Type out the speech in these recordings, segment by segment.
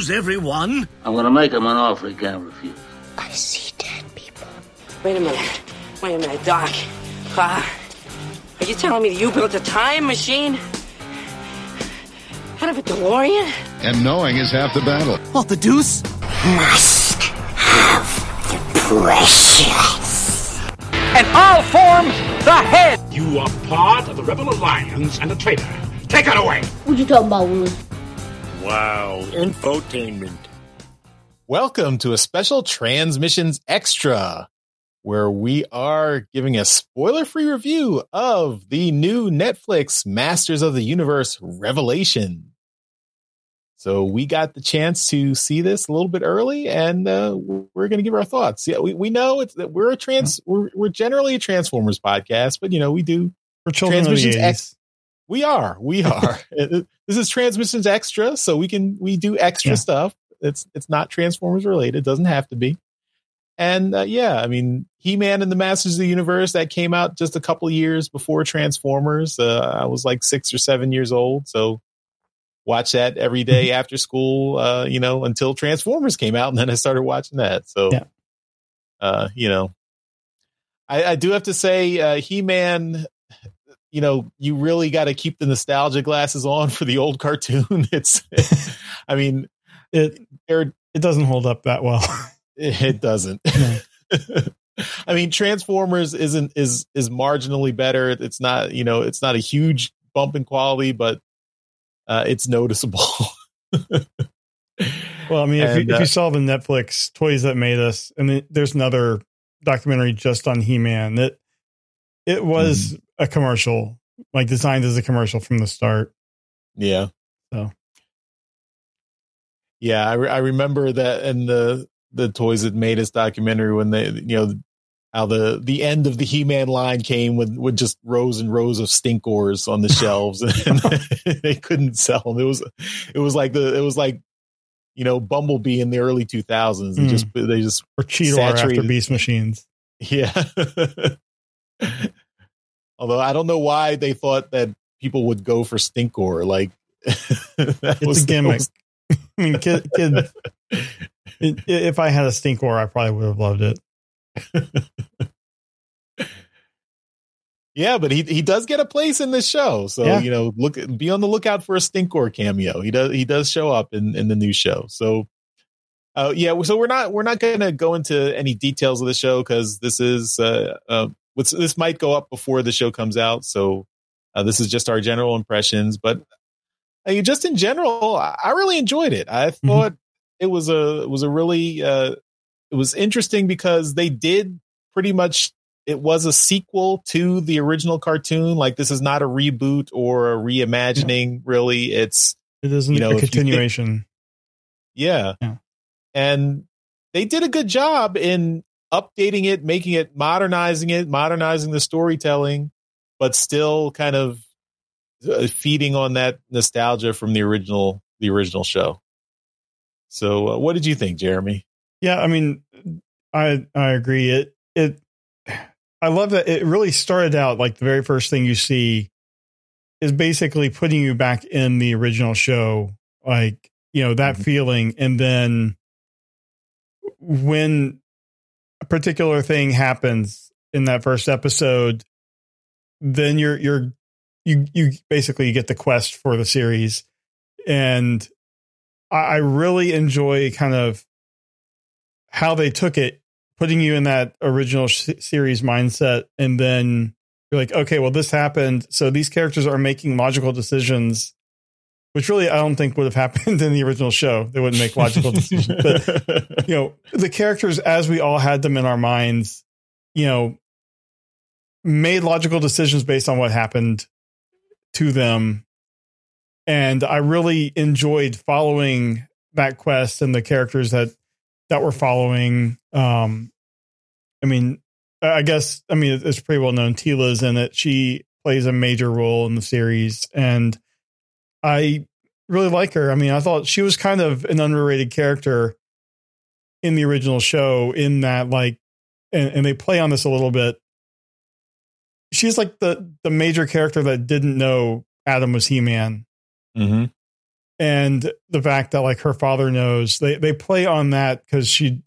news, everyone. I'm gonna make him an offer he can't refuse. I see dead people. Wait a minute. Wait a minute, Doc. Uh, are you telling me that you built a time machine? Out of a DeLorean? And knowing is half the battle. What the deuce? Must have the precious. And I'll form the head. You are part of the Rebel Alliance and a traitor. Take it away. What you talking about, Willie? Wow, infotainment. Welcome to a special Transmissions Extra, where we are giving a spoiler free review of the new Netflix Masters of the Universe Revelation. So we got the chance to see this a little bit early, and uh, we're going to give our thoughts. Yeah, we, we know it's that we're a trans we're, we're generally a Transformers podcast, but you know we do For children of the 80s. X. We are, we are. this is Transmissions Extra, so we can we do extra Yeah. stuff. It's it's not Transformers related. Doesn't have to be. And uh, yeah, I mean, He Man and the Masters of the Universe that came out just a couple years before Transformers. Uh, I was like six or seven years old, so watch that every day after school. Uh, you know, until Transformers came out, and then I started watching that. So, Yeah. uh, you know, I, I do have to say, uh, He Man. You know, you really got to keep the nostalgia glasses on for the old cartoon. It's, I mean, It it doesn't hold up that well. it doesn't. I mean, Transformers isn't is is marginally better. It's not you know it's not a huge bump in quality, but uh, it's noticeable. Well, I mean, if, And, you, if uh, you saw the Netflix Toys That Made Us, and there's another documentary just on He Man that it was Mm-hmm. a commercial, like designed as a commercial from the start. yeah. So. Yeah, I, re- I remember that in the the Toys That Made Us documentary when they you know how the the end of the He Man line came with with just rows and rows of stinkors on the shelves and they couldn't sell them. It was it was like the it was like you know Bumblebee in the early two thousands. They Mm. just they just Or Cheetor after Saturated. Beast Machines. yeah. Although I don't know why they thought that people would go for stinkor like that It's was- a gimmick. was- I mean, kid, kid if I had a Stinkor, I probably would have loved it. Yeah, but he he does get a place in this show. So, Yeah. you know, look be on the lookout for a Stinkor cameo. He does he does show up in in the new show. So uh yeah, so we're not we're not going to go into any details of the show cuz this is uh uh this might go up before the show comes out. So uh, this is just our general impressions, but I mean, just in general, I really enjoyed it. I thought it was a it was a really uh it was interesting because they did pretty much it was a sequel to the original cartoon. Like this is not a reboot or a reimagining. Really, it's It isn't You know, a you think- continuation. yeah. Yeah. and they did a good job in updating it, making it, modernizing it, modernizing the storytelling, but still kind of uh, feeding on that nostalgia from the original the original show. So, uh, what did you think, Jeremy? Yeah, I mean, I I agree. It it I love that it really started out like the very first thing you see is basically putting you back in the original show, like you know that Mhm. feeling, and then when a particular thing happens in that first episode, then you're you're you you basically get the quest for the series, and I, I really enjoy kind of how they took it, putting you in that original sh- series mindset, and then you're like, okay, well, this happened, so these characters are making logical decisions, which really I don't think would have happened in the original show. They wouldn't make logical decisions, but you know, the characters as we all had them in our minds, you know, made logical decisions based on what happened to them. And I really enjoyed following that quest and the characters that that we're following. Um I mean, I guess I mean it's pretty well known. Teela's in it. She plays a major role in the series and I really like her. I mean, I thought she was kind of an underrated character in the original show in that like and, and they play on this a little bit. She's like the the major character that didn't know Adam was He-Man. hmm and the fact that like her father knows they they play on that because she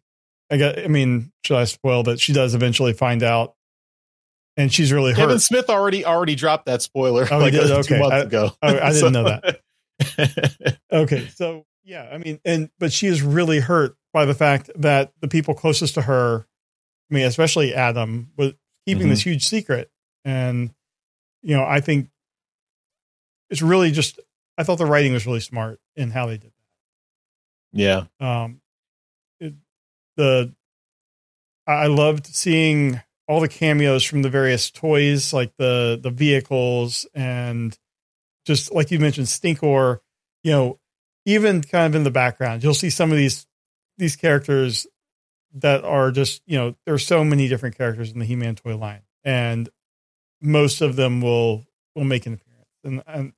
I got I mean should I spoil that she does eventually find out and she's really Kevin hurt. Smith already already dropped that spoiler Oh, like Okay. two months I- ago. oh, I didn't know that. Okay, so yeah, I mean, and but she is really hurt by the fact that the people closest to her, I mean, especially Adam, was keeping this huge secret, and you know, I think it's really just. I thought the writing was really smart in how they did that. yeah. Um, it, the I I loved seeing all the cameos from the various toys, like the the vehicles, and just like you mentioned, Stinkor. You know, even kind of in the background, you'll see some of these these characters that are just you know there's so many different characters in the He-Man toy line, and most of them will will make an appearance, and, and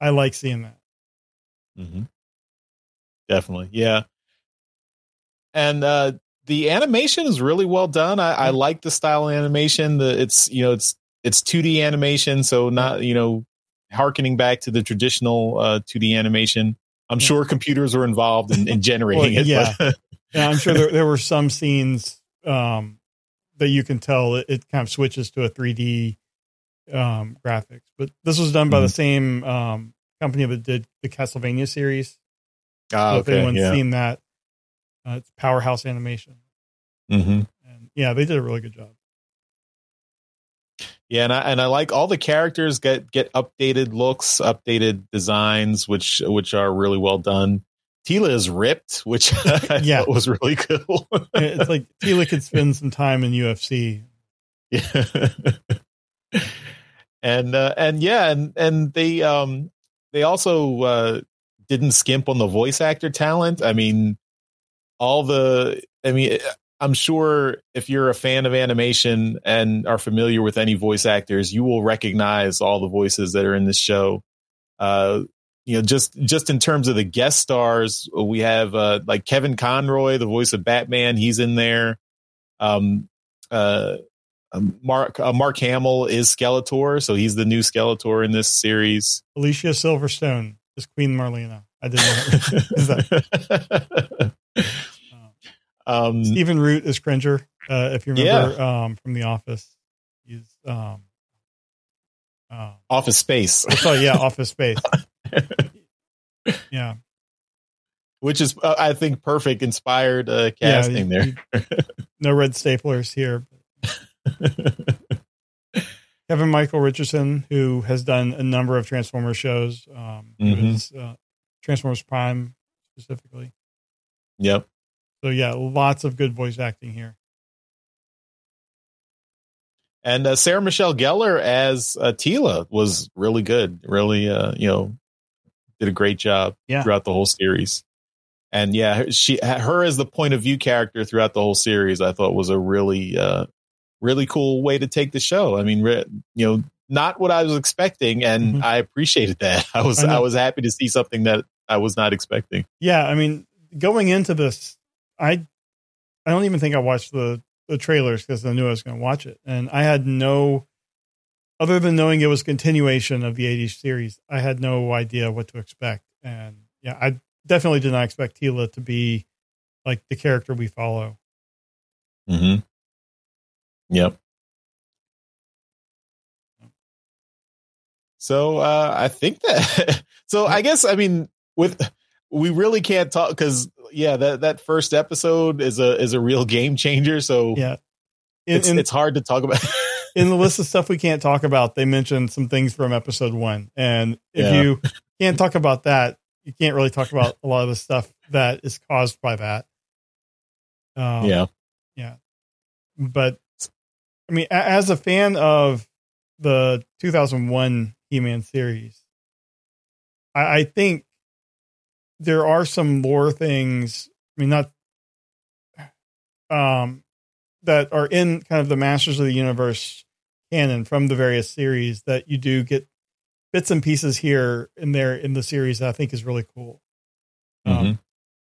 I like seeing that. hmm Definitely. Yeah. And uh the animation is really well done. I, I like the style of animation. The it's you know it's it's 2D animation, so not you know harkening back to the traditional uh 2D animation. I'm sure computers were involved in, in generating Well, it. yeah. but- Yeah, I'm sure there, there were some scenes um, that you can tell it, it kind of switches to a 3D um, graphics. But this was done by the Mhm. same um, company that did the Castlevania series. Ah, so if anyone's yeah. seen that, uh, it's Powerhouse Animation. hmm And yeah, they did a really good job. Yeah, and I and I like all the characters get get updated looks, updated designs, which which are really well done. Teela is ripped, which I Yeah. thought was really cool. It's like Teela could spend some time in UFC. Yeah. and uh, and yeah, and and they um they also uh didn't skimp on the voice actor talent. I mean, all the I mean, I'm sure if you're a fan of animation and are familiar with any voice actors, you will recognize all the voices that are in this show. Uh you know, just just in terms of the guest stars, we have uh like Kevin Conroy, the voice of Batman, he's in there. Um uh um, Mark uh, Mark Hamill is Skeletor, so he's the new Skeletor in this series. Alicia Silverstone is Queen Marlena. I didn't know. Is that- um, Stephen Root is Cringer. Uh, if you remember um, from The Office, he's um, uh, Office Space, oh yeah, Office Space. Yeah, which is uh, I think perfect inspired uh, casting yeah, there. you- no red staplers here. Kevin Michael Richardson, who has done a number of Transformer shows, um, Mhm. is, uh, Transformers Prime specifically. Yep. So yeah, lots of good voice acting here. And uh, Sarah Michelle Gellar as uh, Teela was really good. Really, uh, you know, did a great job Yeah. throughout the whole series. And yeah, she her as the point of view character throughout the whole series, I thought was a really, uh, really cool way to take the show. I mean, re- you know, not what I was expecting, and Mhm. I appreciated that. I was I. I was happy to see something that I was not expecting. Yeah, I mean, going into this, I I don't even think I watched the the trailers because I knew I was going to watch it, and I had no, other than knowing it was continuation of the '80s series, I had no idea what to expect. And yeah, I definitely did not expect Teela to be like the character we follow. Mm-hmm. Yep. So uh, I think that. So I guess I mean with we really can't talk because yeah that that first episode is a is a real game changer. So Yeah, in, it's in, it's hard to talk about. in the list of stuff we can't talk about, they mentioned some things from episode one, and if Yeah. you can't talk about that, you can't really talk about a lot of the stuff that is caused by that. Um, yeah. but I mean, a- as a fan of the 2001 He-Man series, I, I think there are some lore things. I mean, not um that are in kind of the Masters of the Universe canon from the various series that you do get bits and pieces here and there in the series that I think is really cool. Um, Mhm.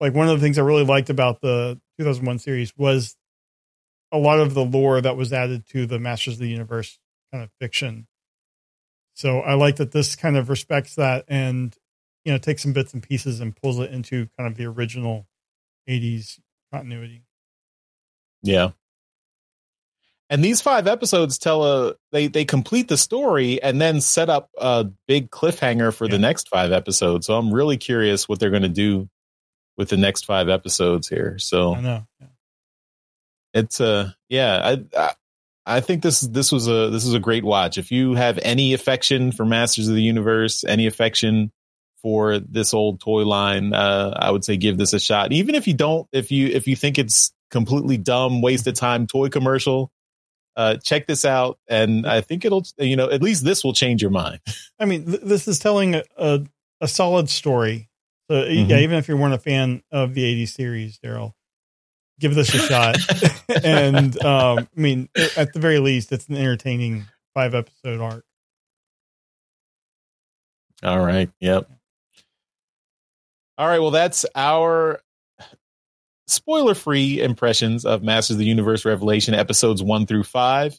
like one of the things I really liked about the 2001 series was a lot of the lore that was added to the Masters of the Universe kind of fiction. So I like that this kind of respects that and you know takes some bits and pieces and pulls it into kind of the original '80s continuity. Yeah. And these five episodes tell a they they complete the story and then set up a big cliffhanger for the next five episodes. So I'm really curious what they're going to do with the next five episodes here. So I know. Yeah. it's uh yeah I, I I think this this was a this is a great watch. If you have any affection for Masters of the Universe, any affection for this old toy line, uh, I would say give this a shot. Even if you don't, if you if you think it's completely dumb, waste of time toy commercial, uh, check this out, and I think it'll you know at least this will change your mind. I mean, th- this is telling a, a, a solid story. So yeah, Mhm. even if you weren't a fan of the '80s series, Daryl, give this a shot. and um, I mean, at the very least, it's an entertaining five episode arc. All right. Yep. All right. Well, that's our spoiler free impressions of Masters of the Universe Revelation episodes one through five.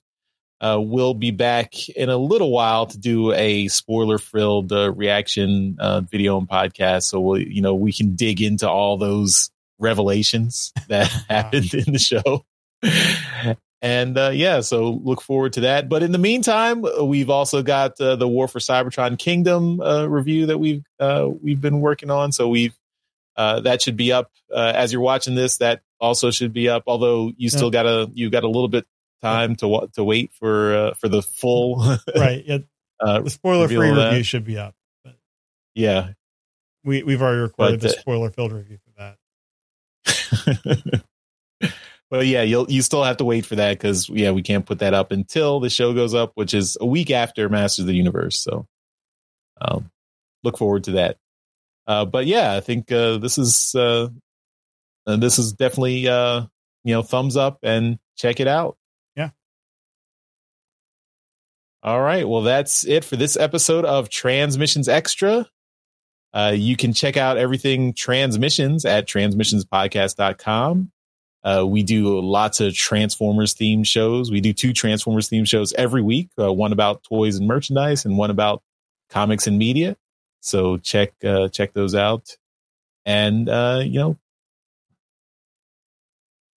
Uh, we'll be back in a little while to do a spoiler filled uh, reaction uh, video and podcast. So we'll, you know, we can dig into all those revelations that happened in the show. And uh, yeah, so look forward to that. But in the meantime, we've also got uh, the War for Cybertron Kingdom uh, review that we've uh, we've been working on. So we've uh, that should be up uh, as you're watching this. That also should be up. Although you still gotta you got a little bit time to wa- to wait for uh, for the full Right. Yeah. uh, The spoiler free reveal of that. review should be up. yeah. We we've already recorded But, the spoiler filled review for that. But yeah, you'll you still have to wait for that because yeah, we can't put that up until the show goes up, which is a week after Masters of the Universe. So, um, look forward to that. Uh, but yeah, I think uh, this is uh, uh, this is definitely uh, you know thumbs up and check it out. Yeah. All right. Well, that's it for this episode of Transmissions Extra. Uh, you can check out everything transmissions at transmissionspodcast.com. Uh, we do lots of Transformers themed shows. We do two Transformers themed shows every week, uh, one about toys and merchandise and one about comics and media. So check, uh, check those out. And, uh, you know,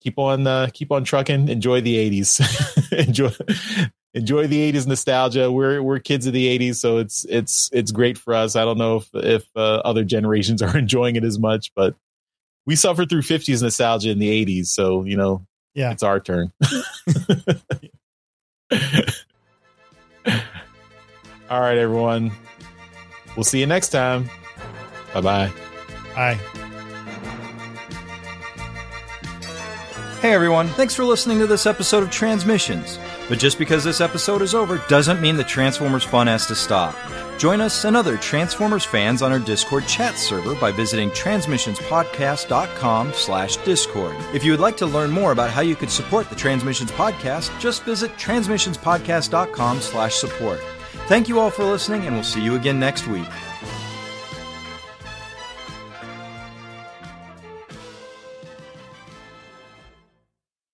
keep on, uh, keep on trucking. Enjoy the eighties. enjoy, enjoy the eighties nostalgia. We're, we're kids of the eighties. So it's, it's, it's great for us. I don't know if, if, uh, other generations are enjoying it as much, but we suffered through 50s nostalgia in the 80s so you know Yeah. it's our turn all right everyone we'll see you next time bye bye Hi. Hey everyone, thanks for listening to this episode of Transmissions. But just because this episode is over doesn't mean the Transformers fun has to stop. Join us and other Transformers fans on our Discord chat server by visiting transmissionspodcast.com slash discord. If you would like to learn more about how you could support the Transmissions Podcast, just visit transmissionspodcast.com slash support. Thank you all for listening and we'll see you again next week.